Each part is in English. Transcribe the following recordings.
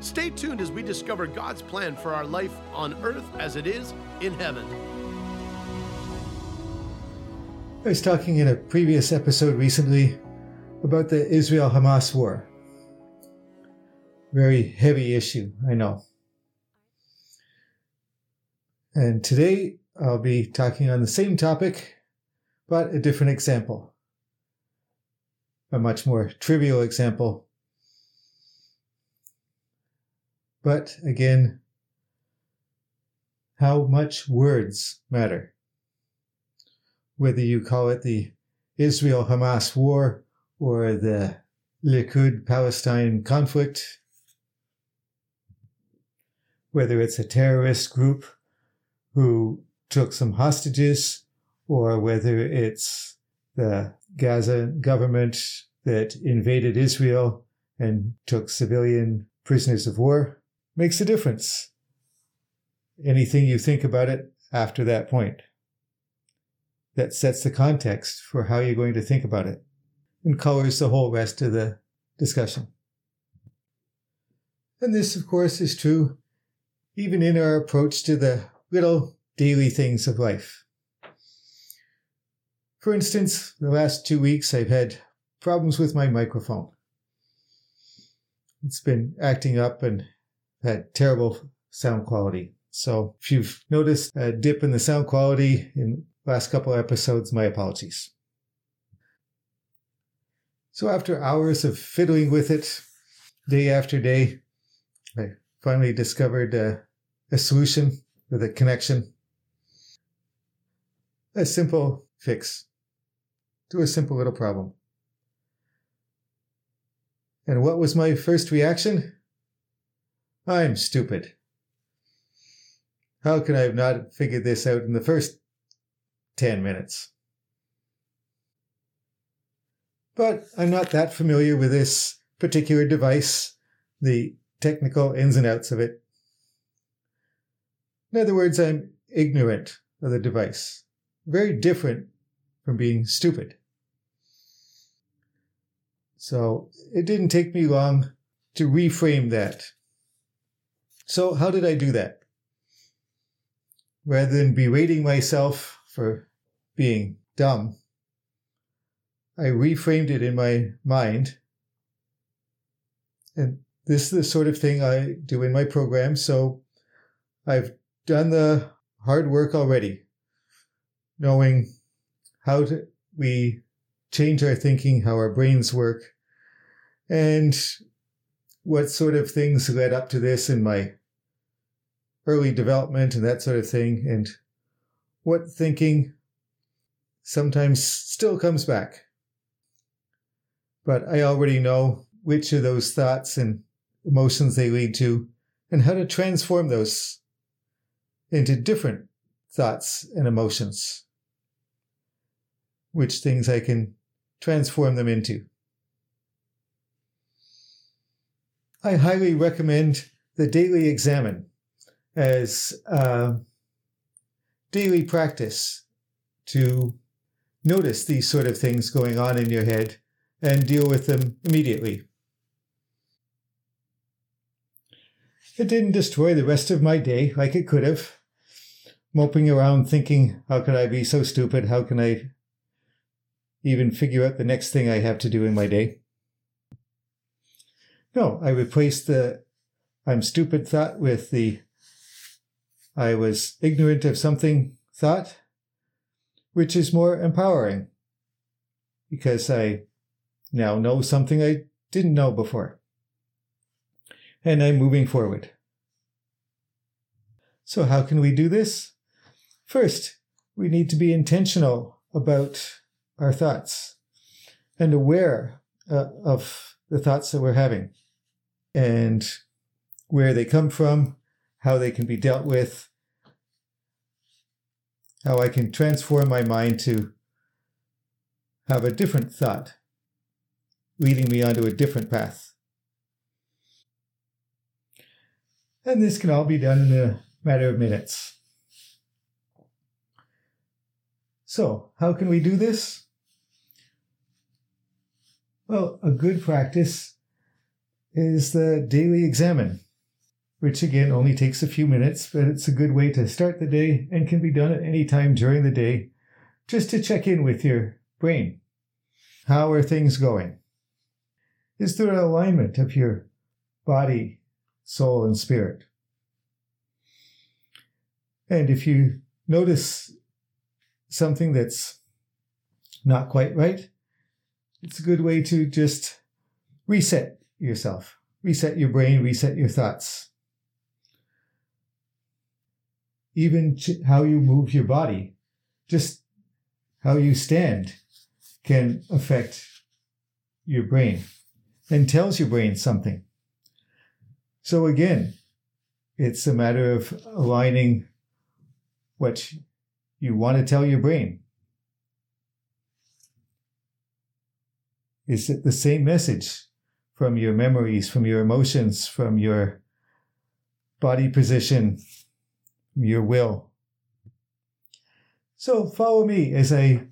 Stay tuned as we discover God's plan for our life on earth as it is in heaven. I was talking in a previous episode recently about the Israel Hamas war. Very heavy issue, I know. And today I'll be talking on the same topic, but a different example. A much more trivial example. But again, how much words matter. Whether you call it the Israel Hamas war or the Likud Palestine conflict, whether it's a terrorist group who took some hostages, or whether it's the Gaza government that invaded Israel and took civilian prisoners of war, makes a difference. Anything you think about it after that point. That sets the context for how you're going to think about it and colors the whole rest of the discussion. And this, of course, is true even in our approach to the little daily things of life. For instance, the last two weeks I've had problems with my microphone. It's been acting up and had terrible sound quality. So if you've noticed a dip in the sound quality in last couple episodes, my apologies. So after hours of fiddling with it, day after day, I finally discovered a, a solution with a connection. A simple fix to a simple little problem. And what was my first reaction? I'm stupid. How can I have not figured this out in the first 10 minutes? But I'm not that familiar with this particular device, the technical ins and outs of it. In other words, I'm ignorant of the device. Very different from being stupid. So it didn't take me long to reframe that. So, how did I do that? Rather than berating myself for being dumb, I reframed it in my mind. And this is the sort of thing I do in my program. So I've done the hard work already, knowing how to, we change our thinking, how our brains work, and what sort of things led up to this in my early development and that sort of thing, and what thinking sometimes still comes back. But I already know which of those thoughts and emotions they lead to and how to transform those into different thoughts and emotions, which things I can transform them into. I highly recommend the Daily Examen as a daily practice to notice these sort of things going on in your head and deal with them immediately. It didn't destroy the rest of my day like it could have moping around thinking, how could I be so stupid? How can I even figure out the next thing I have to do in my day? No, I replaced the I'm stupid thought with the I was ignorant of something thought, which is more empowering because I now know something I didn't know before. And I'm moving forward. So, how can we do this? First, we need to be intentional about our thoughts and aware uh, of the thoughts that we're having and where they come from, how they can be dealt with, how I can transform my mind to have a different thought, leading me onto a different path. And this can all be done in a matter of minutes. So, how can we do this? Well, a good practice is the daily examen, which again only takes a few minutes, but it's a good way to start the day and can be done at any time during the day just to check in with your brain. How are things going? Is there an alignment of your body, soul, and spirit? And if you notice something that's not quite right, it's a good way to just reset yourself, reset your brain, reset your thoughts. Even how you move your body, just how you stand can affect your brain and tells your brain something. So again, it's a matter of aligning what you want to tell your brain? Is it the same message from your memories, from your emotions, from your body position, your will? So follow me as I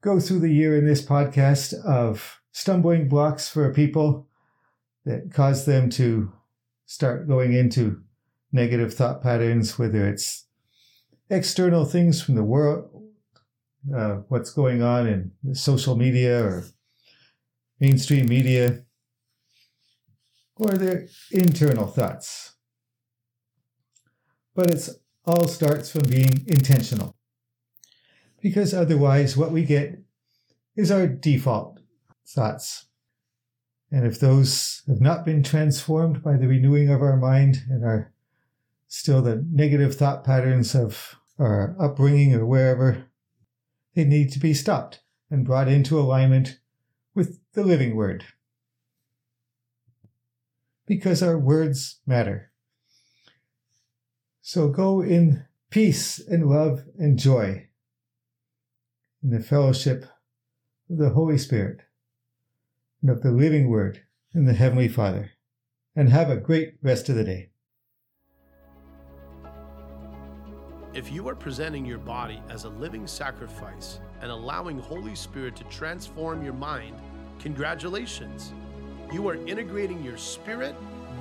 go through the year in this podcast of stumbling blocks for people that cause them to start going into negative thought patterns, whether it's external things from the world, uh, what's going on in social media or mainstream media, or their internal thoughts. But it all starts from being intentional. Because otherwise, what we get is our default thoughts. And if those have not been transformed by the renewing of our mind and are still the negative thought patterns of our upbringing or wherever, they need to be stopped and brought into alignment with the living word. Because our words matter. So go in peace and love and joy in the fellowship of the Holy Spirit and of the living word and the Heavenly Father. And have a great rest of the day. If you are presenting your body as a living sacrifice and allowing Holy Spirit to transform your mind, congratulations. You are integrating your spirit,